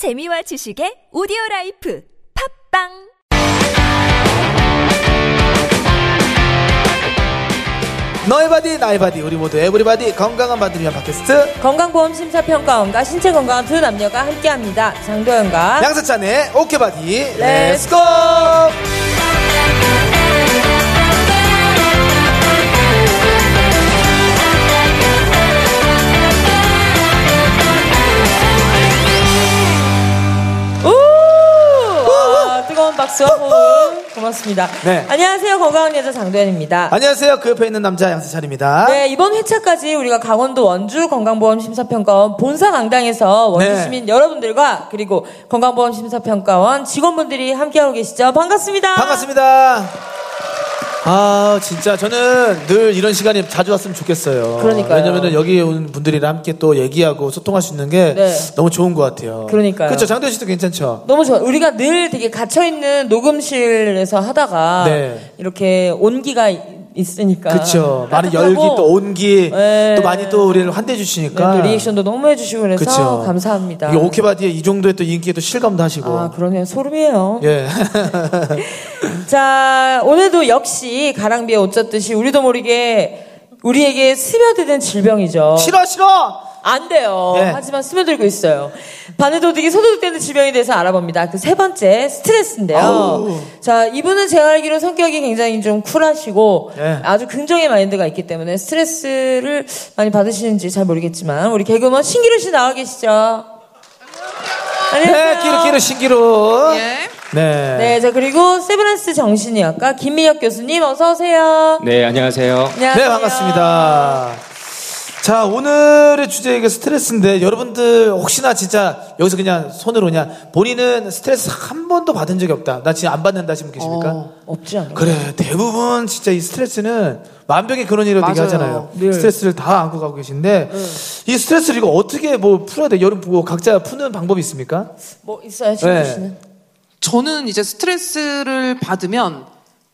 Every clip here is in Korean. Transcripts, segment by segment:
재미와 지식의 오디오 라이프 팟빵! 너의 body 나의 body 우리 모두 Everybody 건강한 body를 위한 팟캐스트. 건강보험 심사평가원과 신체 건강한 두 남녀가 함께합니다. 장도연과 양세찬의 오케이 바디 Let's let's go 호응 고맙습니다. 네. 안녕하세요. 건강한 여자 장도연입니다. 안녕하세요 그 옆에 있는 남자 양세찬입니다 네, 이번 회차까지 우리가 강원도 원주 건강보험 심사평가원 본사 강당에서 원주 네. 시민 여러분들과 그리고 건강보험 심사평가원 직원분들이 함께하고 계시죠. 반갑습니다. 반갑습니다 아 진짜 저는 늘 이런 시간이 자주 왔으면 좋겠어요 그러니까요. 왜냐면은 여기 온 분들이랑 함께 또 얘기하고 소통할 수 있는 게 네. 너무 좋은 것 같아요 그러니까요. 그렇죠 장도현 씨도 괜찮죠 너무 좋아. 우리가 늘 되게 갇혀 있는 녹음실에서 하다가 네. 이렇게 온기가 이- 있으니까. 그렇죠 많은 열기 또 온기 네. 또 많이 또 우리를 환대해 네, 주시니까 또 리액션도 너무 해주시고 그래서 그쵸. 감사합니다. 오케바디의 이 정도의 또 인기에 또 실감도 하시고 아, 그러네요. 소름이에요. 예 자, 오늘도 역시 가랑비에 옷 젖듯이 우리도 모르게 우리에게 스며드는 질병이죠. 싫어 싫어 안 돼요. 예. 하지만 스며들고 있어요. 바늘도둑이 소독되는 질병에 대해서 알아봅니다. 그 세 번째 스트레스인데요. 아우. 자, 이분은 제가 알기로 성격이 굉장히 좀 쿨하시고 예. 아주 긍정의 마인드가 있기 때문에 스트레스를 많이 받으시는지 잘 모르겠지만 우리 개그우먼 신기루 씨 나와 계시죠? 안녕하세요. 네 끼르끼르 신기루 예. 네. 네, 자 그리고 세브란스 정신의학과 김미혁 교수님 어서 오세요. 네, 안녕하세요. 안녕하세요. 네, 반갑습니다. 자, 오늘의 주제가 스트레스인데, 여러분들 혹시나 진짜 여기서 그냥 손으로 그냥 본인은 스트레스 한 번도 받은 적이 없다. 나 지금 안 받는다 하시는 분 계십니까? 어. 없지 않아요? 그래, 대부분 진짜 이 스트레스는 만병의 근원이라고 맞아요. 얘기하잖아요. 네. 스트레스를 다 안고 가고 계신데, 이 스트레스를 이거 어떻게 뭐 풀어야 돼? 여러분 뭐 각자 푸는 방법이 있습니까? 뭐 있어요, 신규 네. 씨는? 저는 이제 스트레스를 받으면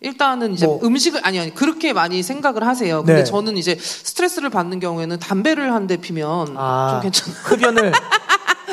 일단은 이제 뭐. 음식을 아니 아니 그렇게 많이 생각을 하세요. 근데 네. 저는 이제 스트레스를 받는 경우에는 담배를 한 대 피면 아, 좀 괜찮아. 흡연을.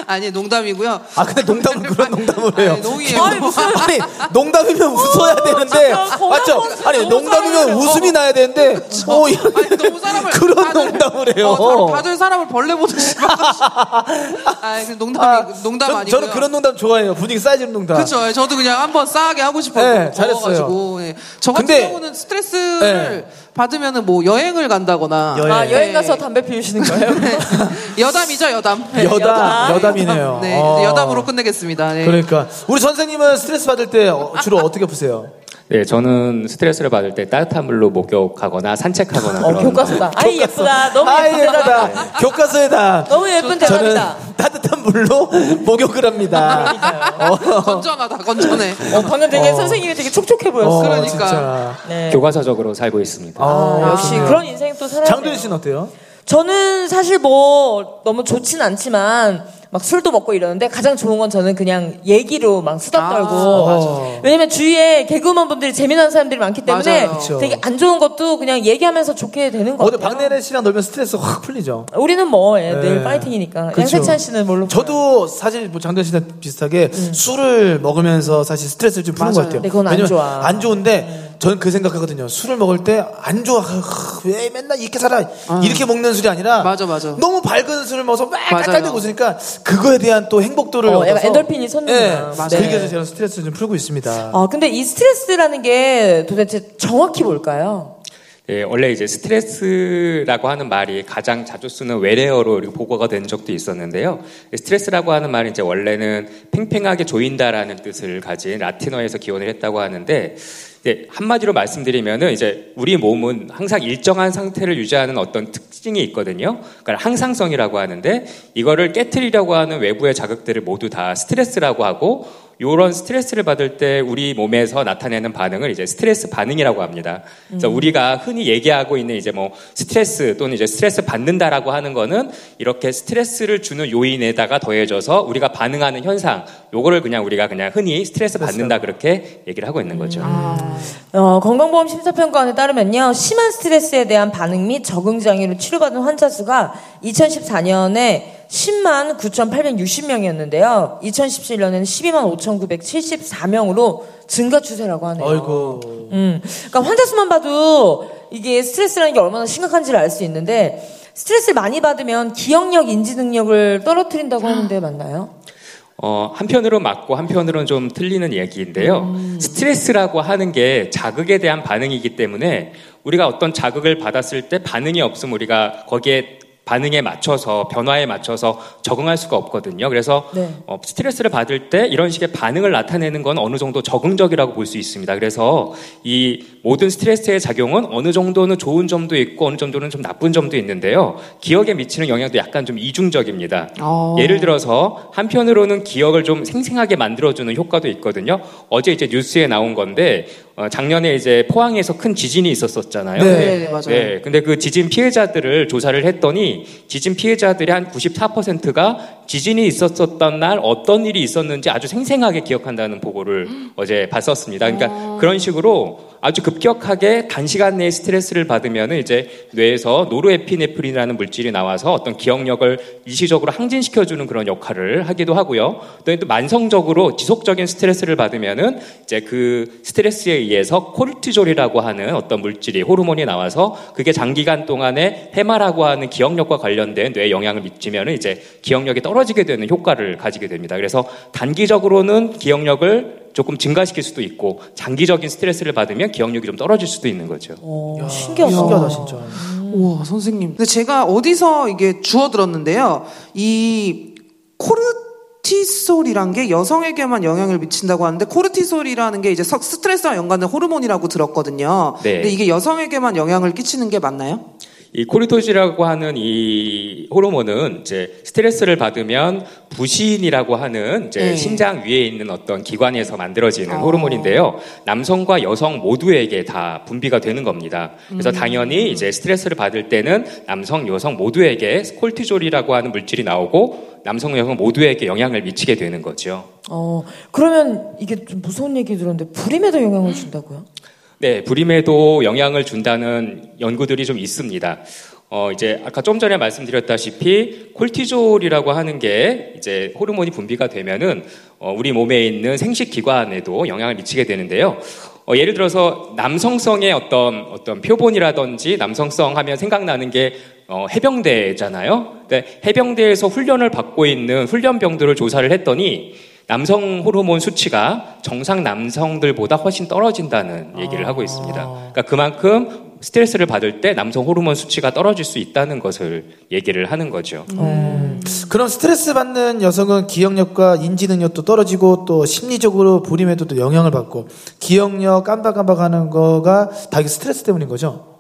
아니 농담이고요. 아, 근데 농담은 그런 농담을 해요. 아니, 농이에요. 아니, 무슨- 아니 농담이면 웃어야 되는데 맞죠? 컨셉 아니 농담이면. 웃음이 나야 되는데 어 이런 아니, 너무 사람을 그런 다들- 농담을 해요. 어, 다들 사람을 벌레 보듯이. 아, 그 농담이 농담 전, 아니고요. 저는 그런 농담 좋아해요. 분위기 쌓여주는 농담. 그렇죠. 저도 그냥 한번 싸하게 하고 싶어요. 네, 잘했어요. 가지고 네. 저 같은 근데- 경우는 스트레스를 네. 받으면은 뭐 여행을 간다거나 여행. 아, 여행 네. 가서 담배 피우시는 거예요? 여담이죠, 여담. 네, 여담, 여담 이네요. 네, 어. 이제 여담으로 끝내겠습니다. 네. 그러니까 우리 선생님은 스트레스 받을 때 어, 주로 어떻게 푸세요? 네, 저는 스트레스를 받을 때 따뜻한 물로 목욕하거나 산책하거나 어, 그런 교과서다. 아이, 예쁘다. 너무 아 예쁜 대답이다. 예쁘다. 교과서에다. 너무 예쁜 저는 대답이다. 따뜻한 물로 목욕을 합니다. 어, 건전하다, 건전해. 어, 방금 되게 어. 선생님이 되게 촉촉해 어, 보였어요. 그러니까. 진짜. 네. 교과서적으로 살고 있습니다. 어, 아, 역시 좋네요. 그런 인생 또 살아야 돼요. 씨는 어때요? 저는 사실 뭐 너무 좋진 않지만 막 술도 먹고 이러는데 가장 좋은 건 저는 그냥 얘기로 막 수다 아, 떨고 맞아. 왜냐면 주위에 개그우먼 분들이 재미난 사람들이 많기 때문에 맞아요. 되게 안 좋은 것도 그냥 얘기하면서 좋게 되는 거 오늘 같아요. 박내래 씨랑 놀면 스트레스 확 풀리죠. 우리는 뭐 예, 늘 네. 파이팅이니까 그쵸. 양세찬 씨는 뭘로 저도 사실 뭐 장도현 씨랑 비슷하게 술을 먹으면서 사실 스트레스를 좀 푸는 맞아요. 것 같아요. 네, 그건 안 좋아. 안 좋은데 저는 그 생각하거든요. 술을 먹을 때 안 좋아. 하, 왜 맨날 이렇게 살아? 이렇게 먹는 술이 아니라 맞아, 맞아. 너무 밝은 술을 먹어서 막. 깔깔대고 있으니까 그거에 대한 또 행복도를 어, 얻어서 엔돌핀이 솟는구나. 네, 맞아요. 그렇게 해서 제가 스트레스를 좀 풀고 있습니다. 아 근데 이 스트레스라는 게 도대체 정확히 뭘까요? 네, 원래 이제 스트레스라고 하는 말이 가장 자주 쓰는 외래어로 보고가 된 적도 있었는데요. 스트레스라고 하는 말은 이제 원래는 팽팽하게 조인다라는 뜻을 가진 라틴어에서 기원을 했다고 하는데 이제 한마디로 말씀드리면은 이제 우리 몸은 항상 일정한 상태를 유지하는 어떤 특징이 있거든요. 그러니까 항상성이라고 하는데 이거를 깨뜨리려고 하는 외부의 자극들을 모두 다 스트레스라고 하고 이런 스트레스를 받을 때 우리 몸에서 나타내는 반응을 이제 스트레스 반응이라고 합니다. 그래서 우리가 흔히 얘기하고 있는 이제 뭐 스트레스 또는 이제 스트레스 받는다라고 하는 거는 이렇게 스트레스를 주는 요인에다가 더해져서 우리가 반응하는 현상 요거를 그냥 우리가 그냥 흔히 스트레스 받는다 그렇게 얘기를 하고 있는 거죠. 어, 건강보험 심사평가원에 따르면요, 심한 스트레스에 대한 반응 및 적응 장애로 치료받은 환자 수가 2014년에 10만 9,860명이었는데요. 2017년에는 12만 5,974명으로 증가 추세라고 하네요. 아이고. 음, 그러니까 환자 수만 봐도 이게 스트레스라는 게 얼마나 심각한지를 알 수 있는데 스트레스를 많이 받으면 기억력, 인지 능력을 떨어뜨린다고 하는데 맞나요? 어, 한편으로 맞고 한편으로는 좀 틀리는 얘기인데요. 스트레스라고 하는 게 자극에 대한 반응이기 때문에 우리가 어떤 자극을 받았을 때 반응이 없으면 우리가 거기에 반응에 맞춰서 변화에 맞춰서 적응할 수가 없거든요. 그래서 네. 어, 스트레스를 받을 때 이런 식의 반응을 나타내는 건 어느 정도 적응적이라고 볼 수 있습니다. 그래서 이 모든 스트레스의 작용은 어느 정도는 좋은 점도 있고 어느 정도는 좀 나쁜 점도 있는데요. 기억에 미치는 영향도 약간 좀 이중적입니다. 어. 예를 들어서 한편으로는 기억을 좀 생생하게 만들어주는 효과도 있거든요. 어제 이제 뉴스에 나온 건데 어, 작년에 이제 포항에서 큰 지진이 있었었잖아요. 네. 네, 네, 맞아요. 네, 근데 그 지진 피해자들을 조사를 했더니 지진 피해자들의 한 94%가 지진이 있었었던 날 어떤 일이 있었는지 아주 생생하게 기억한다는 보고를 어제 봤었습니다. 그러니까 그런 식으로 아주 급격하게 단시간 내에 스트레스를 받으면 이제 뇌에서 노르에피네프린이라는 물질이 나와서 어떤 기억력을 일시적으로 항진시켜주는 그런 역할을 하기도 하고요. 또또 만성적으로 지속적인 스트레스를 받으면은 이제 그 스트레스에 의해서 코르티졸이라고 하는 어떤 물질이 호르몬이 나와서 그게 장기간 동안에 해마라고 하는 기억력과 관련된 뇌에 영향을 미치면 이제 기억력이 떨어지게 되는 효과를 가지게 됩니다. 그래서 단기적으로는 기억력을 조금 증가시킬 수도 있고 장기적인 스트레스를 받으면 기억력이 좀 떨어질 수도 있는 거죠. 어, 신기하다. 신기하다, 진짜. 우와, 선생님. 근데 제가 어디서 이게 주워 들었는데요. 이 코르티솔이란 게 여성에게만 영향을 미친다고 하는데 코르티솔이라는 게 이제 석- 스트레스와 연관된 호르몬이라고 들었거든요. 네. 근데 이게 여성에게만 영향을 끼치는 게 맞나요? 이 코르토질이라고 하는 이 호르몬은 이제 스트레스를 받으면 부신이라고 하는 이제 네. 심장 위에 있는 어떤 기관에서 만들어지는 아. 호르몬인데요. 남성과 여성 모두에게 다 분비가 되는 겁니다. 그래서 당연히 이제 스트레스를 받을 때는 남성, 여성 모두에게 콜티졸이라고 하는 물질이 나오고 남성, 여성 모두에게 영향을 미치게 되는 거죠. 어, 그러면 이게 좀 무서운 얘기 들었는데 불임에도 영향을 준다고요? 네, 불임에도 영향을 준다는 연구들이 좀 있습니다. 어, 이제 아까 좀 전에 말씀드렸다시피 콜티졸이라고 하는 게 이제 호르몬이 분비가 되면은 어, 우리 몸에 있는 생식 기관에도 영향을 미치게 되는데요. 어, 예를 들어서 남성성의 어떤 어떤 표본이라든지 남성성 하면 생각나는 게 어, 해병대잖아요. 근데 해병대에서 훈련을 받고 있는 훈련병들을 조사를 했더니 남성 호르몬 수치가 정상 남성들보다 훨씬 떨어진다는 얘기를 하고 있습니다. 그러니까 그만큼 스트레스를 받을 때 남성 호르몬 수치가 떨어질 수 있다는 것을 얘기를 하는 거죠. 그럼 스트레스 받는 여성은 기억력과 인지 능력도 떨어지고 또 심리적으로 불임에도 또 영향을 받고 기억력 깜박깜박하는 거가 다 이게 스트레스 때문인 거죠?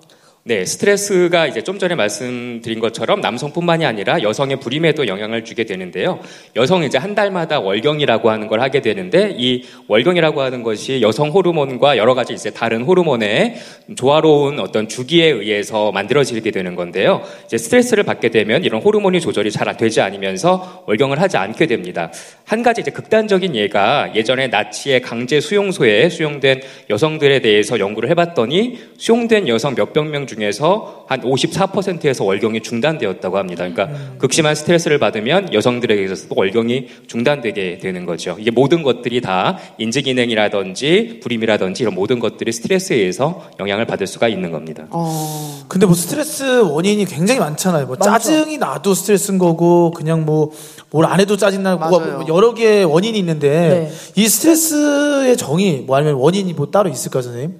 네, 스트레스가 이제 좀 전에 말씀드린 것처럼 남성뿐만이 아니라 여성의 불임에도 영향을 주게 되는데요. 여성은 이제 한 달마다 월경이라고 하는 걸 하게 되는데 이 월경이라고 하는 것이 여성 호르몬과 여러 가지 이제 다른 호르몬의 조화로운 어떤 주기에 의해서 만들어지게 되는 건데요. 이제 스트레스를 받게 되면 이런 호르몬이 조절이 잘 되지 않으면서 월경을 하지 않게 됩니다. 한 가지 이제 극단적인 예가 예전에 나치의 강제 수용소에 수용된 여성들에 대해서 연구를 해봤더니 수용된 여성 몇백 명 중 에서 한 54%에서 월경이 중단되었다고 합니다. 그러니까 극심한 스트레스를 받으면 여성들에게서도 월경이 중단되게 되는 거죠. 이게 모든 것들이 다 인지 기능이라든지 불임이라든지 이런 모든 것들이 스트레스에 의해서 영향을 받을 수가 있는 겁니다. 어, 근데 뭐 스트레스 원인이 굉장히 많잖아요. 뭐 짜증이 나도 스트레스인 거고 그냥 뭐 뭘 안 해도 짜증 나고 뭐가 맞아요. 뭐 여러 개의 원인이 있는데 네. 이 스트레스의 정의 뭐 아니면 원인이 뭐 따로 있을까 요 선생님?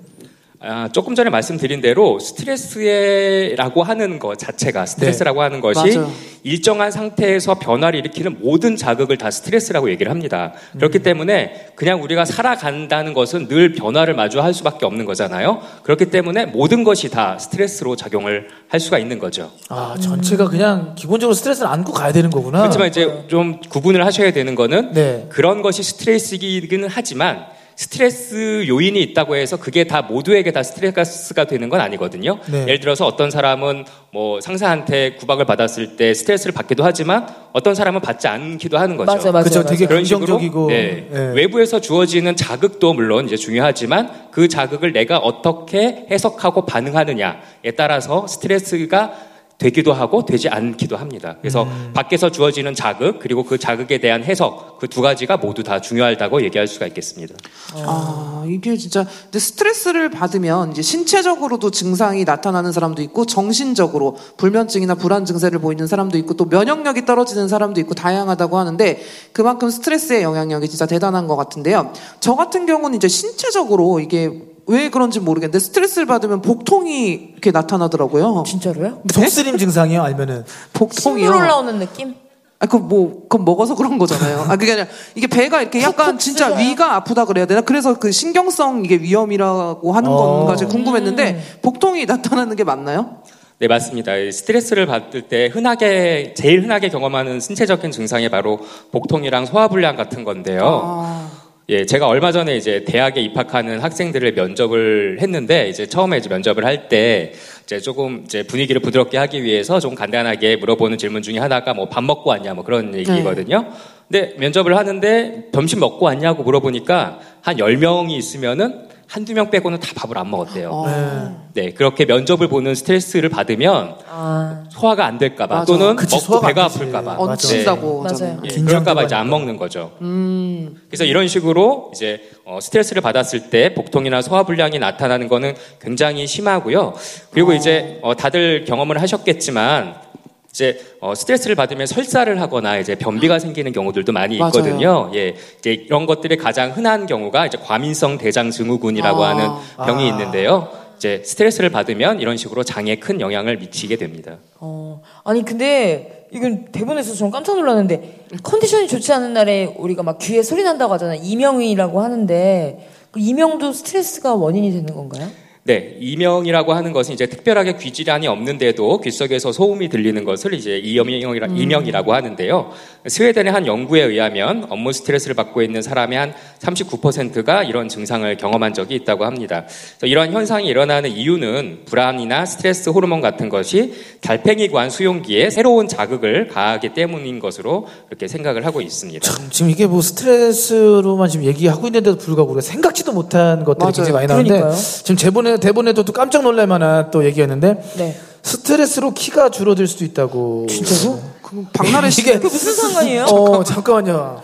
아, 조금 전에 말씀드린 대로 스트레스라고 하는 것 자체가 스트레스라고 하는 것이 맞아요. 일정한 상태에서 변화를 일으키는 모든 자극을 다 스트레스라고 얘기를 합니다. 그렇기 때문에 그냥 우리가 살아간다는 것은 늘 변화를 마주할 수밖에 없는 거잖아요. 그렇기 때문에 모든 것이 다 스트레스로 작용을 할 수가 있는 거죠. 아 전체가 그냥 기본적으로 스트레스를 안고 가야 되는 거구나. 그렇지만 이제 좀 구분을 하셔야 되는 거는 네. 그런 것이 스트레스이기는 하지만 스트레스 요인이 있다고 해서 그게 다 모두에게 다 스트레스가 되는 건 아니거든요. 네. 예를 들어서 어떤 사람은 뭐 상사한테 구박을 받았을 때 스트레스를 받기도 하지만 어떤 사람은 받지 않기도 하는 거죠. 맞아, 맞아. 그죠, 되게 그런 긍정적이고. 식으로 네, 예. 외부에서 주어지는 자극도 물론 이제 중요하지만 그 자극을 내가 어떻게 해석하고 반응하느냐에 따라서 스트레스가 되기도 하고 되지 않기도 합니다. 그래서 음. 밖에서 주어지는 자극 그리고 그 자극에 대한 해석 그 두 가지가 모두 다 중요하다고 얘기할 수가 있겠습니다. 아, 이게 진짜, 근데 스트레스를 받으면 이제 신체적으로도 증상이 나타나는 사람도 있고, 정신적으로 불면증이나 불안 증세를 보이는 사람도 있고, 또 면역력이 떨어지는 사람도 있고, 다양하다고 하는데, 그만큼 스트레스의 영향력이 진짜 대단한 것 같은데요. 저 같은 경우는 이제 신체적으로 이게 왜 그런지 모르겠는데, 스트레스를 받으면 복통이 이렇게 나타나더라고요. 진짜로요? 독스림 증상이요? 아니면은 복통이요. 신물 올라오는 느낌? 아, 그 뭐, 그건 먹어서 그런 거잖아요. 아, 그게 아니라, 이게 배가 이렇게 약간 진짜. 위가 아프다 그래야 되나? 그래서 그 신경성 이게 위험이라고 하는 어. 건가 제가 궁금했는데, 복통이 나타나는 게 맞나요? 네, 맞습니다. 이 스트레스를 받을 때 흔하게, 제일 흔하게 경험하는 신체적인 증상이 바로 복통이랑 소화불량 같은 건데요. 아, 예, 제가 얼마 전에 이제 대학에 입학하는 학생들을 면접을 했는데, 이제 처음에 이제 면접을 할 때, 이제 조금 이제 분위기를 부드럽게 하기 위해서 좀 간단하게 물어보는 질문 중에 하나가 뭐 밥 먹고 왔냐 뭐 그런 얘기거든요. 근데 면접을 하는데 점심 먹고 왔냐고 물어보니까 한 10명이 있으면은 한두 명 빼고는 다 밥을 안 먹었대요. 어. 네, 그렇게 면접을 보는 스트레스를 받으면 아, 소화가 안 될까봐 맞아. 또는 그치, 먹고 배가. 아플까봐 맞아. 얹힌다고. 맞아요. 하잖아요. 예, 그럴까봐 이제 안 먹는 거죠. 음, 그래서 이런 식으로 이제 어, 스트레스를 받았을 때 복통이나 소화불량이 나타나는 거는 굉장히 심하고요. 그리고 이제 어, 다들 경험을 하셨겠지만 이제 어, 스트레스를 받으면 설사를 하거나 이제 변비가 생기는 경우들도 많이 맞아요. 있거든요. 예, 이제 이런 것들이 가장 흔한 경우가 이제 과민성 대장 증후군이라고 아. 하는 병이 아. 있는데요. 이제 스트레스를 받으면 이런 식으로 장에 큰 영향을 미치게 됩니다. 어. 아니, 근데, 이건 대본에서 좀 깜짝 놀랐는데, 컨디션이 좋지 않은 날에 우리가 막 귀에 소리 난다고 하잖아요. 이명이라고 하는데, 그 이명도 스트레스가 원인이 되는 건가요? 네, 이명이라고 하는 것은 이제 특별하게 귀 질환이 없는데도 귀 속에서 소음이 들리는 것을 이제 이명이라, 이명이라고 하는데요. 스웨덴의 한 연구에 의하면 업무 스트레스를 받고 있는 사람의 한 39%가 이런 증상을 경험한 적이 있다고 합니다. 이러한 현상이 일어나는 이유는 불안이나 스트레스 호르몬 같은 것이 달팽이관 수용기에 새로운 자극을 가하기 때문인 것으로 이렇게 생각을 하고 있습니다. 참, 지금 이게 뭐 스트레스로만 지금 얘기하고 있는데도 불구하고 우리가 생각지도 못한 것들이 맞아요. 굉장히 많이 나오는데. 지금 대본에 대본에도 또 깜짝 놀랄 만한 또 얘기였는데 네. 스트레스로 키가 줄어들 수도 있다고. 진짜로? 그 박나래 씨. 이게 그게 무슨 상관이에요? 어 잠깐만요.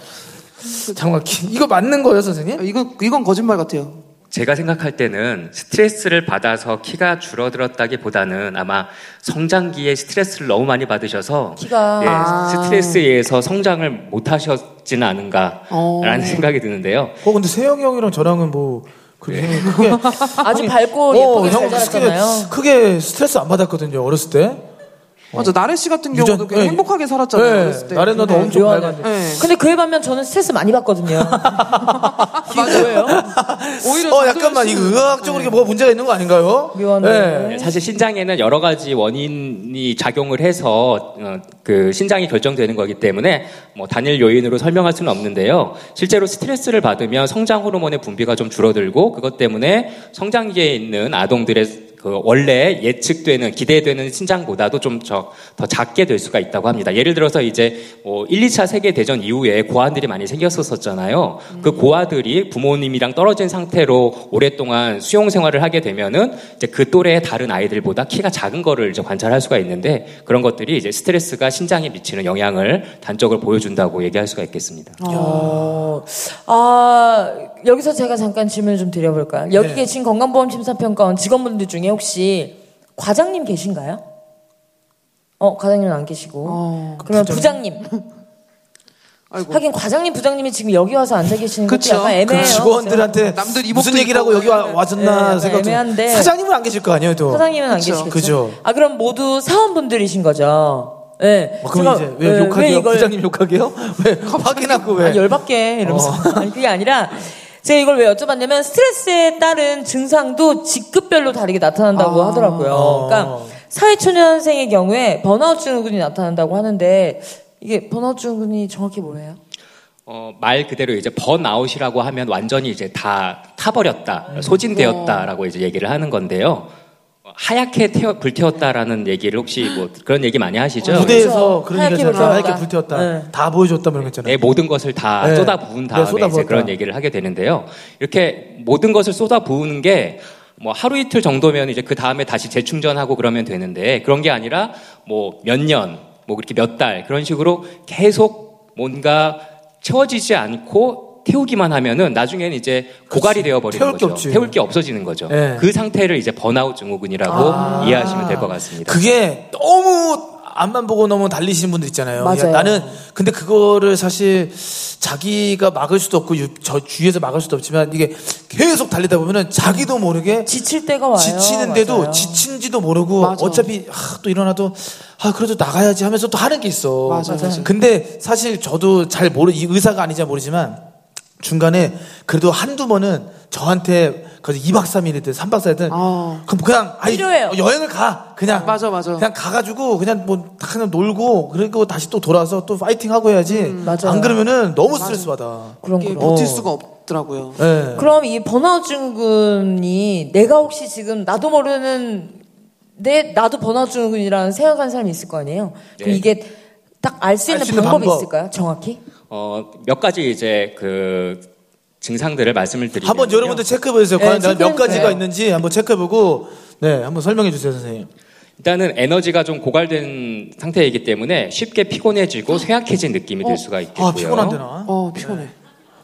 잠깐 키- 이거 맞는 거예요, 선생님? 이건, 이건 거짓말 같아요. 제가 생각할 때는 스트레스를 받아서 키가 줄어들었다기보다는 아마 성장기에 스트레스를 너무 많이 받으셔서 키가. 예, 아. 스트레스에 의해서 성장을 못 하셨지는 않은가라는 어. 생각이 드는데요. 어 근데 세영이 형이랑 저랑은 뭐 그게 크게 아주 밝고 어, 예쁘게 잘형 자랐잖아요. 크게 스트레스 안 받았거든요 어렸을 때. 맞아. 나래 씨 같은 유전- 경우도 그냥 네. 행복하게 살았잖아요. 네, 어렸을 때. 나래 너도 근데- 엄청 묘하네. 밝았는데. 네. 근데 그에 반면 저는 스트레스 많이 받거든요. 뭐예요? 오히려 어 약간만 이거 의학적으로 이게 뭐가 문제가 있는 거 아닌가요? 묘하네. 네, 사실 신장에는 여러 가지 원인이 작용을 해서 어, 그 신장이 결정되는 거기 때문에 뭐 단일 요인으로 설명할 수는 없는데요. 실제로 스트레스를 받으면 성장 호르몬의 분비가 좀 줄어들고 그것 때문에 성장기에 있는 아동들의 그 원래 예측되는 기대되는 신장보다도 좀 더 작게 될 수가 있다고 합니다. 예를 들어서 이제 뭐 1, 2차 세계 대전 이후에 고아들이 많이 생겼었잖아요. 그 고아들이 부모님이랑 떨어진 상태로 오랫동안 수용 생활을 하게 되면은 이제 그 또래의 다른 아이들보다 키가 작은 거를 이제 관찰할 수가 있는데 그런 것들이 이제 스트레스가 신장에 미치는 영향을 단적으로 보여준다고 얘기할 수가 있겠습니다. 어, 아, 여기서 제가 잠깐 질문을 좀 드려볼까요? 여기 네. 계신 건강보험 심사평가원 직원분들 중에 혹시 과장님 계신가요? 어, 과장님은 안 계시고. 어. 그러면 부장님. 아이고. 하긴 과장님, 부장님이 지금 여기 와서 앉아 계시는 것도 그쵸. 약간 애매해요. 그 직원들한테 남들 무슨 있고. 여기 와, 네. 왔었나 네, 생각 좀. 애매한데. 사장님은 안 계실 거 아니에요, 또. 사장님은 안 그쵸. 계시겠죠? 그죠. 아, 그럼 모두 사원분들이신 거죠? 네. 어, 그럼 제가, 이제 왜 네, 욕하게요? 이걸- 부장님 욕하게요? 왜 확인하고 왜? 아, 열받게 이러면서 아니 그게 아니라 제가 이걸 왜 여쭤봤냐면 스트레스에 따른 증상도 직급별로 다르게 나타난다고 아. 하더라고요. 그러니까 사회초년생의 경우에 번아웃 증후군이 나타난다고 하는데 이게 번아웃 증후군이 정확히 뭐예요? 어, 말 그대로 이제 번아웃이라고 하면 완전히 이제 다 타버렸다, 음. 소진되었다라고 이제 얘기를 하는 건데요. 어, 하얗게 태워, 불태웠다라는 얘기를 혹시 뭐 그런 얘기 많이 하시죠? 무대에서 그런 하얗게 얘기 하잖아. 하얗게 불태웠다. 네. 다 보여줬다, 뭐 이런 거 있잖아요. 내 모든 것을 다 네. 쏟아 부은 네, 다음에 쏟아부었다. 이제 그런 얘기를 하게 되는데요. 이렇게 모든 것을 쏟아 부은 게 뭐 하루 이틀 정도면 이제 그 다음에 다시 재충전하고 그러면 되는데 그런 게 아니라 뭐 몇 년, 뭐 그렇게 몇 달 그런 식으로 계속 뭔가 채워지지 않고 태우기만 하면은 나중에는 이제 고갈이 되어 버리는 태울 게 거죠. 없지. 태울 게 없어지는 거죠. 네. 그 상태를 이제 번아웃 증후군이라고 이해하시면 될 것 같습니다. 그게 너무 앞만 보고 너무 달리시는 분들 있잖아요. 맞아요. 야, 나는 근데 그거를 사실 자기가 막을 수도 없고 유- 저 주위에서 막을 수도 없지만 이게 계속 달리다 보면은 자기도 모르게 지칠 때가 와요. 지치는데도 맞아요. 지친지도 모르고 맞아. 어차피 아, 또 일어나도 아 그래도 나가야지 하면서 또 하는 게 있어. 맞아, 맞아. 근데 사실 저도 잘 모르 이 의사가 아니자 모르지만 중간에 그래도 한두 번은 저한테 거기 2박 3일이든 3박 4일이든 아. 그럼 그냥 아니, 필요해요. 여행을 가 그냥 맞아, 맞아. 그냥 가가지고 그냥 뭐 그냥 놀고 그리고 다시 또 돌아와서 또 파이팅 하고 해야지 맞아요. 안 그러면은 너무 스트레스 받아. 그럼 이게 그럼. 버틸 어. 수가 없더라고요. 예. 그럼 이 번아웃 증후군이 내가 혹시 지금 나도 모르는 내 나도 번아웃 증후군이라는 생각하는 사람이 있을 거 아니에요. 그럼 네. 이게 딱 알 수 있는 알수 있는 방법이 방법. 있을까요? 정확히? 어, 몇 가지 이제 그 증상들을 말씀을 드리면 한번 여러분들 체크해 보세요. 네, 과연 내가 몇. 가지가 있는지 한번 체크해 보고 네 한번 설명해 주세요, 선생님. 일단은 에너지가 좀 고갈된 상태이기 때문에 쉽게 피곤해지고 쇠약해진 느낌이 들 수가 있겠고요. 아 피곤한데 나. 어, 피곤해.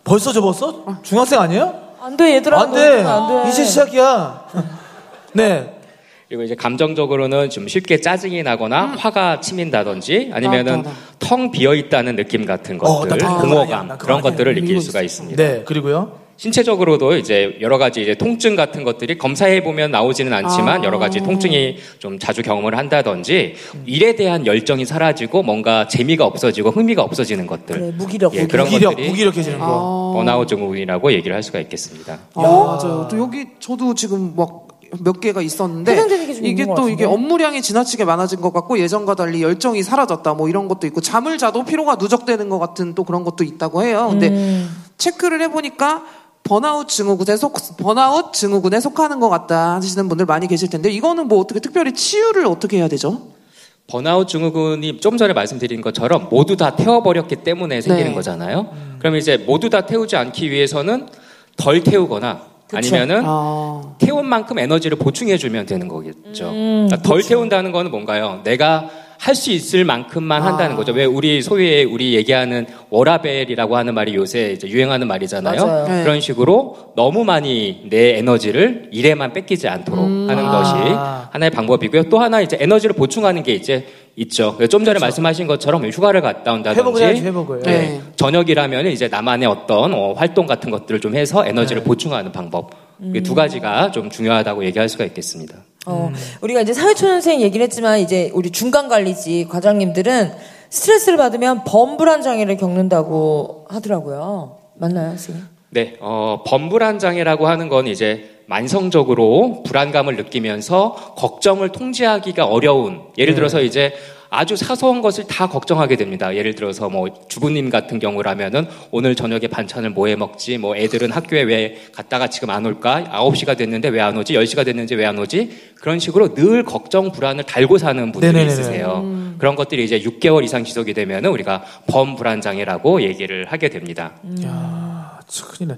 벌써 접었어? 중학생 아니에요? 안 돼, 얘들아. 안 돼. 안 돼. 이제 시작이야. 네. 그리고 이제 감정적으로는 좀 쉽게 짜증이 나거나 화가 치민다든지 아니면은 맞다, 맞다. 텅 비어 있다는 느낌 같은 어, 것들, 나 아니야. 공허감 나 그거 그런. 것들을 느낄 수가. 있습니다. 네. 그리고요. 신체적으로도 이제 여러 가지 이제 통증 같은 것들이 검사해 보면 나오지는 않지만 아. 여러 가지 통증이 좀 자주 경험을 한다든지 일에 대한 열정이 사라지고 뭔가 재미가 없어지고 흥미가 없어지는 것들. 그래, 무기력. 예, 그런 무기력, 것들이 무기력해지는 거. 아. 번아웃 증후군이라고 얘기를 할 수가 있겠습니다. 아, 맞아요. 또 여기 저도 지금 막 몇 개가 있었는데 게좀 이게 또 이게? 업무량이 지나치게 많아진 것 같고 예전과 달리 열정이 사라졌다 뭐 이런 것도 있고 잠을 자도 피로가 누적되는 것 같은 또 그런 것도 있다고 해요. 근데 음. 체크를 해보니까 번아웃 증후군에 속 번아웃 증후군에 속하는 것 같다 하시는 분들 많이 계실 텐데 이거는 뭐 어떻게 특별히 치유를 어떻게 해야 되죠? 번아웃 증후군이 좀 전에 말씀드린 것처럼 모두 다 태워버렸기 때문에 생기는 네. 거잖아요. 그럼 이제 모두 다 태우지 않기 위해서는 덜 태우거나 아니면은 아, 태운 만큼 에너지를 보충해 주면 되는 거겠죠. 음, 그러니까 덜 태운다는 거는 뭔가요? 내가 할 수 있을 만큼만 아. 한다는 거죠. 왜 우리 소위 우리 얘기하는 워라벨이라고 하는 말이 요새 이제 유행하는 말이잖아요. 맞아요. 네. 그런 식으로 너무 많이 내 에너지를 일에만 뺏기지 않도록 음. 하는 아. 것이 하나의 방법이고요. 또 하나 이제 에너지를 보충하는 게 이제 있죠. 좀 전에 말씀하신 것처럼 휴가를 갔다 온다든지 회복을 해야지, 회복을. 네. 네. 저녁이라면 이제 나만의 어떤 어, 활동 같은 것들을 좀 해서 에너지를 네. 보충하는 방법. 이두 가지가 좀 중요하다고 얘기할 수가 있겠습니다. 어, 우리가 이제 사회초년생 얘기를 했지만 이제 우리 중간 관리직 과장님들은 스트레스를 받으면 범불안 장애를 겪는다고 하더라고요. 맞나요, 선생님? 네, 어, 범불안 장애라고 하는 건 이제 만성적으로 불안감을 느끼면서 걱정을 통제하기가 어려운 예를 들어서 이제 아주 사소한 것을 다 걱정하게 됩니다. 예를 들어서 뭐 주부님 같은 경우라면은 오늘 저녁에 반찬을 뭐 해 먹지? 뭐 애들은 학교에 왜 갔다가 지금 안 올까? 9시가 됐는데 왜 안 오지? 10시가 됐는지 왜안 오지? 그런 식으로 늘 걱정 불안을 달고 사는 분들이 네네네네. 있으세요. 그런 것들이 이제 6개월 이상 지속이 되면은 우리가 범불안 장애라고 얘기를 하게 됩니다. 야, 참 큰일이네.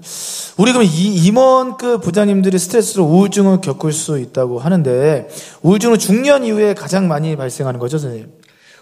우리 그럼 이 임원급 부장님들이 스트레스로 우울증을 겪을 수 있다고 하는데 우울증은 중년 이후에 가장 많이 발생하는 거죠, 선생님?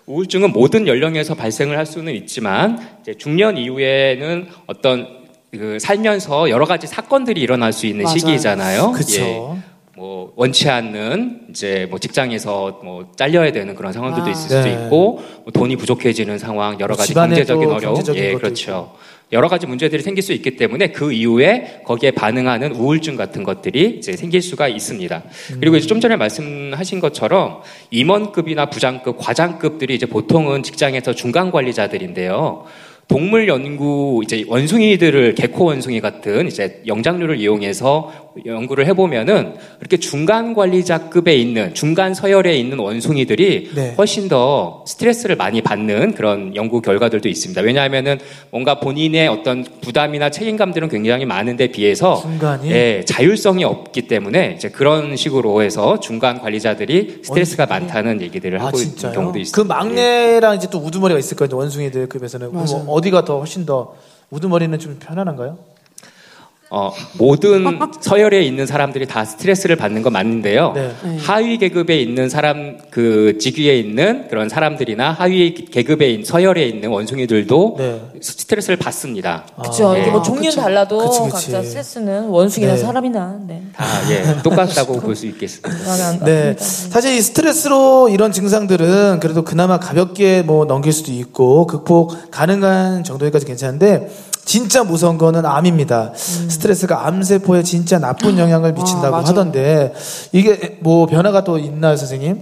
우울증은 모든 연령에서 발생을 할 수는 있지만 이제 중년 이후에는 어떤 그 살면서 여러 가지 사건들이 일어날 수 있는 맞아요. 시기잖아요. 그쵸. 예. 뭐 원치 않는 이제 뭐 직장에서 뭐 잘려야 되는 그런 상황들도 아. 있을 수도 네. 있고 뭐 돈이 부족해지는 상황 여러 뭐 가지 경제적인 또 어려움 경제적인 예 것도 그렇죠. 여러 가지 문제들이 생길 수 있기 때문에 그 이후에 거기에 반응하는 우울증 같은 것들이 이제 생길 수가 있습니다. 그리고 이제 좀 전에 말씀하신 것처럼 임원급이나 부장급, 과장급들이 이제 보통은 직장에서 중간 관리자들인데요. 동물 연구 이제 원숭이들을 개코 원숭이 같은 이제 영장류를 이용해서 연구를 해보면은 그렇게 중간 관리자급에 있는 중간 서열에 있는 원숭이들이 네. 훨씬 더 스트레스를 많이 받는 그런 연구 결과들도 있습니다. 왜냐하면은 뭔가 본인의 어떤 부담이나 책임감들은 굉장히 많은데 비해서 중간이? 예, 자율성이 없기 때문에 이제 그런 식으로 해서 중간 관리자들이 스트레스가 많다는 얘기들을 아 하고 있는 진짜요? 경우도 그 있습니다. 예. 막내랑 이제 또 우두머리가 있을 거예요. 원숭이들 급에서는 뭐 어디가 더 훨씬 더 우두머리는 좀 편안한가요? 어, 모든 서열에 있는 사람들이 다 스트레스를 받는 건 맞는데요. 네. 하위 계급에 있는 사람, 그 직위에 있는 그런 사람들이나 하위 계급에 있는 서열에 있는 원숭이들도 네. 스트레스를 받습니다. 그렇죠. 예. 이게 뭐 종류는. 달라도 그치, 그치. 각자 스트레스는 원숭이나 네. 사람이나 네. 아, 예, 똑같다고 볼 수 있겠습니다. 안- 네. 안- 사실 이 스트레스로 이런 증상들은 그래도 그나마 가볍게 뭐 넘길 수도 있고 극복 가능한 정도까지 괜찮은데 진짜 무서운 거는 암입니다. 스트레스가 암세포에 진짜 나쁜 영향을 미친다고 맞아요. 하던데 이게 뭐 변화가 또 있나요, 선생님?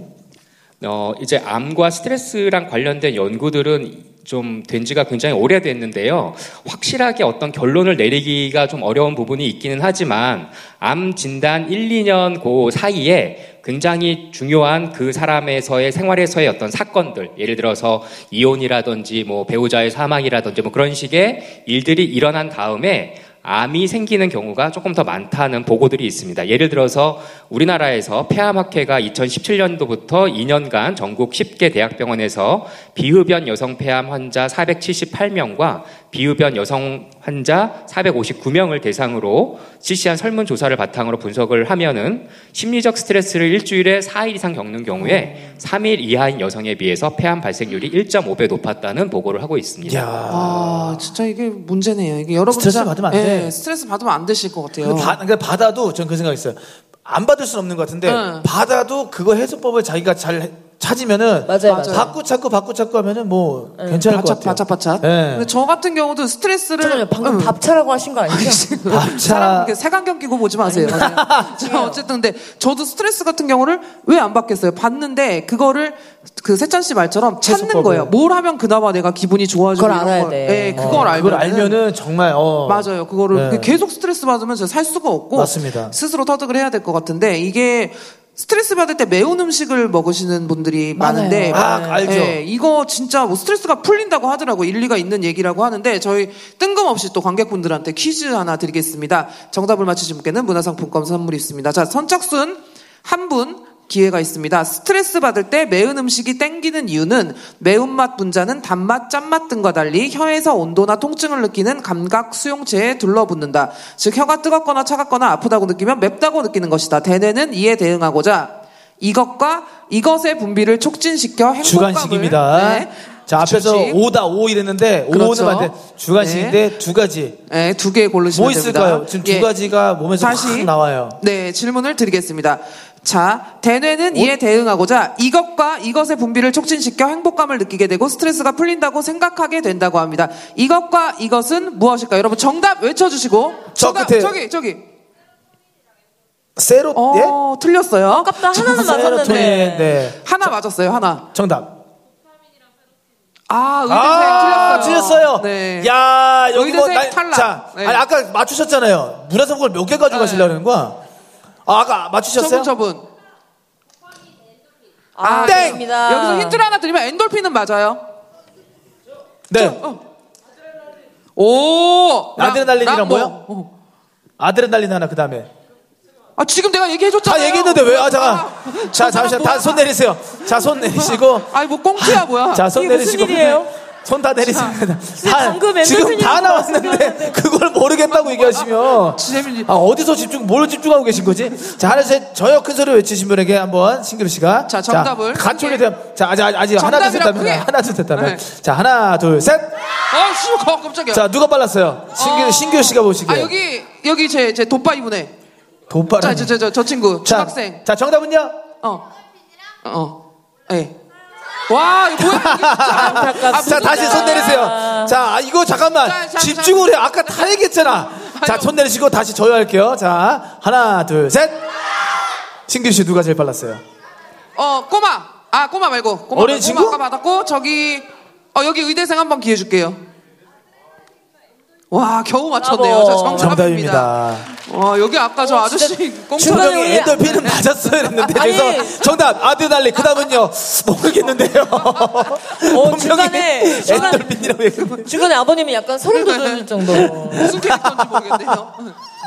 어, 이제 암과 스트레스랑 관련된 연구들은 좀 된 지가 굉장히 오래됐는데요. 확실하게 어떤 결론을 내리기가 좀 어려운 부분이 있기는 하지만 암 진단 1, 2년 그 사이에 굉장히 중요한 그 사람에서의 생활에서의 어떤 사건들, 예를 들어서 이혼이라든지 뭐 배우자의 사망이라든지 뭐 그런 식의 일들이 일어난 다음에 암이 생기는 경우가 조금 더 많다는 보고들이 있습니다. 예를 들어서 우리나라에서 폐암학회가 2017년도부터 2년간 전국 10개 대학병원에서 비흡연 여성 폐암 환자 478명과 비흡연 여성 환자 459명을 대상으로 실시한 설문조사를 바탕으로 분석을 하면은 심리적 스트레스를 일주일에 4일 이상 겪는 경우에 3일 이하인 여성에 비해서 폐암 발생률이 1.5배 높았다는 보고를 하고 있습니다. 야. 아, 진짜 이게 문제네요. 이게 여러분 스트레스 진짜- 받으면 안 돼. 예, 스트레스 받으면 안 되실 것 같아요. 근데 받, 그러니까 받아도 전 그 생각이 있어요. 안 받을 수는 없는 것 같은데 응. 받아도 그거 해소법을 자기가 잘 해- 찾으면은 맞아요, 맞아요. 받고 찾고 받고 찾고 하면은 뭐 괜찮을 것 바짝 같아요. 바짝 바짝. 네. 근데 저 같은 경우도 스트레스를 잠깐만요. 방금 응. 밥차라고 하신 거 아니죠? 밥차. 사람 이렇게 색안경 끼고 보지 마세요. 자, 어쨌든 근데 저도 스트레스 같은 경우를 왜 안 받겠어요? 받는데 그거를 그 세찬 씨 말처럼 찾는 해소법을. 거예요. 뭘 하면 그나마 내가 기분이 좋아지고 그걸 알아야 걸. 돼. 예, 그걸 어, 알면은, 그걸 알면은 정말 어 맞아요. 그거를 네. 계속 스트레스 받으면 살 수가 없고 맞습니다. 스스로 터득을 해야 될 것 같은데 이게 스트레스 받을 때 매운 음식을 먹으시는 분들이 많아요. 많은데 아, 알죠. 예, 이거 진짜 뭐 스트레스가 풀린다고 하더라고 일리가 있는 얘기라고 하는데 저희 뜬금없이 또 관객분들한테 퀴즈 하나 드리겠습니다. 정답을 맞히신 분께는 문화상품권 선물이 있습니다. 자 선착순 한 분 기회가 있습니다. 스트레스 받을 때 매운 음식이 땡기는 이유는 매운맛 분자는 단맛, 짠맛 등과 달리 혀에서 온도나 통증을 느끼는 감각 수용체에 둘러붙는다. 즉 혀가 뜨겁거나 차갑거나 아프다고 느끼면 맵다고 느끼는 것이다. 대뇌는 이에 대응하고자 이것과 이것의 분비를 촉진시켜 행복감을 주간식입니다. 네. 자 앞에서 주식. 오다 오 이랬는데 그렇죠. 오는 맞는데 주간식인데 두 가지 네, 두 개 고르시면 뭐 됩니다. 있을까요? 지금 두 예. 가지가 몸에서 다시 확 나와요. 네, 질문을 드리겠습니다. 자, 대뇌는 이에 대응하고자 이것과 이것의 분비를 촉진시켜 행복감을 느끼게 되고 스트레스가 풀린다고 생각하게 된다고 합니다. 이것과 이것은 무엇일까요? 여러분 정답 외쳐주시고. 저 정답, 끝에. 저기, 저기. 세로 예? 어, 틀렸어요. 아깝다. 하나는 세로토닌, 맞았는데. 네. 하나 맞았어요, 하나. 정답. 아, 의대생 아, 틀렸어요. 틀렸어요. 네. 야, 여기 뭐, 의대생 나- 탈락. 자, 네. 아니, 아까 맞추셨잖아요. 문화상품을 몇 개 가져가시려는 거야? 아, 아까 맞추셨어요? 저분. 아, 땡! 입니다 여기서 힌트를 하나 드리면 엔돌핀은 맞아요. 네. 오! 아드레날린이랑 람- 뭐요? 어. 아드레날린 하나, 그 다음에. 아, 지금 내가 얘기해줬잖아요. 다 얘기했는데 왜? 아, 잠깐. 자, 저 사람 잠시만. 뭐야? 다손 내리세요. 자, 손 내리시고. 아니, 뭐, 꽁트야, 뭐야. 자, 손 이게 무슨 내리시고. 일이에요? 손 다 내리세요. 다, 지금 다 나왔는데 그걸 모르겠다고 얘기하시면 재밌니? 아, 어디서 집중 뭘 집중하고 계신 거지? 자, 하나 셋 저요 큰 소리 외치신 분에게 한번 신기루 씨가 자, 정답을 함께. 올리세요. 자, 아직 아직 하나 둘셋 정답이랑 하면 크게. 하나 둘셋 하면 네. 자, 하나 둘 셋. 아, 씨, 어, 깜짝이야. 자, 누가 빨랐어요? 신기루 어. 신기루 씨가 보시기에. 아, 여기, 여기 제, 제 돋바 이분에. 도빠라. 자, 저, 저, 저, 저 친구. 자, 중학생. 자, 정답은요? 어. 어. 예. 와, 이거 뭐야? 아, 자, 다시 손 내리세요. 자, 아, 이거 잠깐만. 자, 집중을 해. 아까 다 얘기했잖아. 자, 손 내리시고 다시 저요 할게요. 자, 하나, 둘, 셋. 신규 씨 누가 제일 빨랐어요? 어, 꼬마. 아, 꼬마 말고. 꼬마, 어린 말고. 친구? 꼬마 아까 받았고, 저기, 어, 여기 의대생 한 번 기회 줄게요. 와 겨우 맞췄네요. 자, 정답입니다. 정답입니다. 와 여기 아까 저 어, 아저씨 진짜 꽁 중간에 분명히 우리- 엔돌핀은 맞았어야 했는데 아니. 그래서 정답 아드날리 그 다음은요 모르겠는데요. 어, 중간에, 중간- 엔돌핀이라고 얘기했는데. 중간에 아버님이 약간 소름 돋을 정도로. 무슨 캐릭터인지 모르겠네요.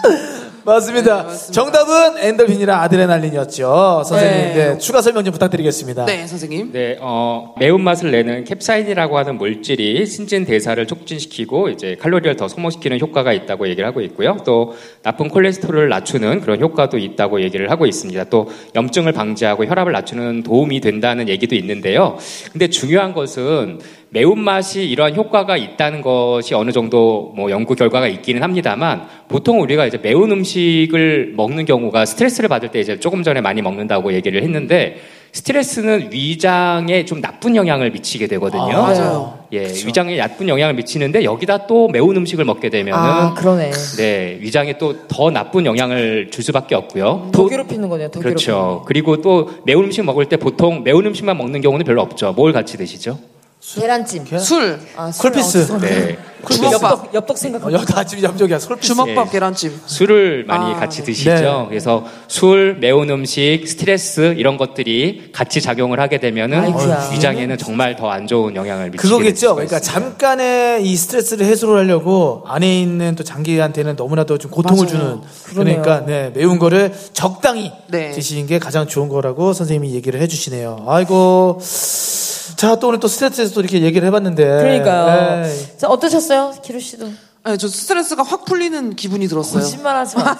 맞습니다. 네, 맞습니다. 정답은 엔돌핀이랑 아드레날린이었죠. 선생님, 네. 네, 추가 설명 좀 부탁드리겠습니다. 네 선생님. 네, 어, 매운맛을 내는 캡사인이라고 하는 물질이 신진 대사를 촉진시키고 이제 칼로리를 더 소모시키는 효과가 있다고 얘기를 하고 있고요. 또 나쁜 콜레스테롤을 낮추는 그런 효과도 있다고 얘기를 하고 있습니다. 또 염증을 방지하고 혈압을 낮추는 도움이 된다는 얘기도 있는데요. 근데 중요한 것은 매운맛이 이러한 효과가 있다는 것이 어느 정도 뭐 연구 결과가 있기는 합니다만 보통 우리가 이제 매운 음식을 먹는 경우가 스트레스를 받을 때 이제 조금 전에 많이 먹는다고 얘기를 했는데 스트레스는 위장에 좀 나쁜 영향을 미치게 되거든요. 아, 맞아요. 예, 위장에 나쁜 영향을 미치는데 여기다 또 매운 음식을 먹게 되면은 아, 그러네. 네, 위장에 또 더 나쁜 영향을 줄 수밖에 없고요. 더 또- 괴롭히는 거네요, 더 그렇죠. 그리고 또 매운 음식 먹을 때 보통 매운 음식만 먹는 경우는 별로 없죠. 뭘 같이 드시죠? 계란찜. 술, 아, 술, 콜피스. 어, 죄송합니다. 네. 엽떡, 엽떡 어, 생각하고. 여기 다 지금 염적이야. 솔 주먹밥, 예. 계란찜. 술을 많이 아, 같이 네. 드시죠. 네. 그래서 술, 매운 음식, 스트레스 이런 것들이 같이 작용을 하게 되면은 아이고야. 위장에는 정말 더 안 좋은 영향을 미치게 될 그거겠죠. 그러니까 있습니다. 잠깐의 이 스트레스를 해소를 하려고 안에 있는 또 장기한테는 너무나도 좀 고통을 맞아요. 주는 그러네요. 그러니까 네, 매운 거를 적당히 네. 드시는 게 가장 좋은 거라고 선생님이 얘기를 해 주시네요. 아이고. 자, 또 오늘 또 스트레스에서 또 이렇게 얘기를 해봤는데. 그러니까요. 네. 자, 어떠셨어요? 기루 씨도. 아니, 저 스트레스가 확 풀리는 기분이 들었어요. 거짓말 하지 마.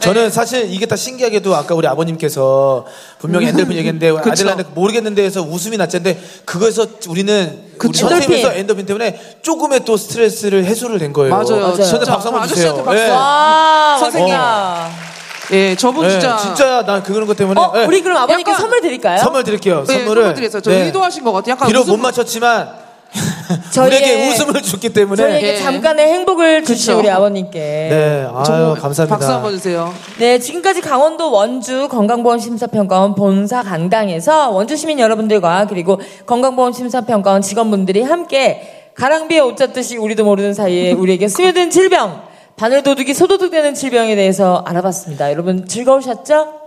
저는 사실 이게 다 신기하게도 아까 우리 아버님께서 분명히 엔돌핀 얘기했는데. 아들한테 모르겠는데 해서 웃음이 났는데 그거에서 우리는 우리 그쵸. 선생님에서 엔돌핀. 엔돌핀 때문에 조금의 또 스트레스를 해소를 된 거예요. 맞아요. 맞아요. 진짜. 박수 한번 주세요. 아저씨한테 박수. 네. 와, 선생님. 맞다. 예, 저분 네, 진짜. 진짜 난 그런 것 때문에 어, 네. 우리 그럼 아버님께 약간 선물 드릴까요? 선물 드릴게요. 네, 선물을 선물 드렸어요. 저 네. 의도하신 것 같아요. 약간 비록 웃음- 못 맞췄지만 우리에게 웃음을 줬기 때문에 저희에게 예. 잠깐의 행복을 주신 그쵸. 우리 아버님께. 네, 아유 정말 감사합니다. 박수 한번 주세요. 네, 지금까지 강원도 원주 건강보험심사평가원 본사 강당에서 원주 시민 여러분들과 그리고 건강보험심사평가원 직원분들이 함께 가랑비에 옷 젖듯이 우리도 모르는 사이에 우리에게 스며든 질병, 바늘도둑이 소도둑 되는 질병에 대해서 알아봤습니다. 여러분 즐거우셨죠?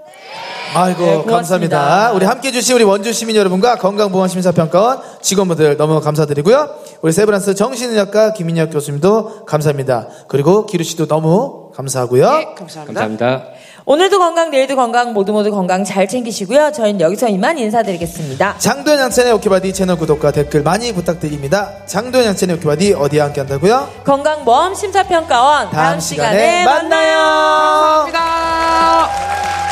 아이고 네. 감사합니다. 우리 함께 해주신 우리 원주 시민 여러분과 건강보험심사평가원 직원분들 너무 감사드리고요. 우리 세브란스 정신의학과 김민혁 교수님도 감사합니다. 그리고 기루 씨도 너무 감사하고요. 네, 감사합니다. 감사합니다. 오늘도 건강, 내일도 건강, 모두 모두 건강 잘 챙기시고요. 저희는 여기서 이만 인사드리겠습니다. 장도연 양세찬의 오케이 바디 채널 구독과 댓글 많이 부탁드립니다. 장도연 양세찬의 오케이 바디 어디에 함께 한다고요? 건강보험 심사평가원 다음, 다음 시간에 시간에 만나요. 만나요. 감사합니다.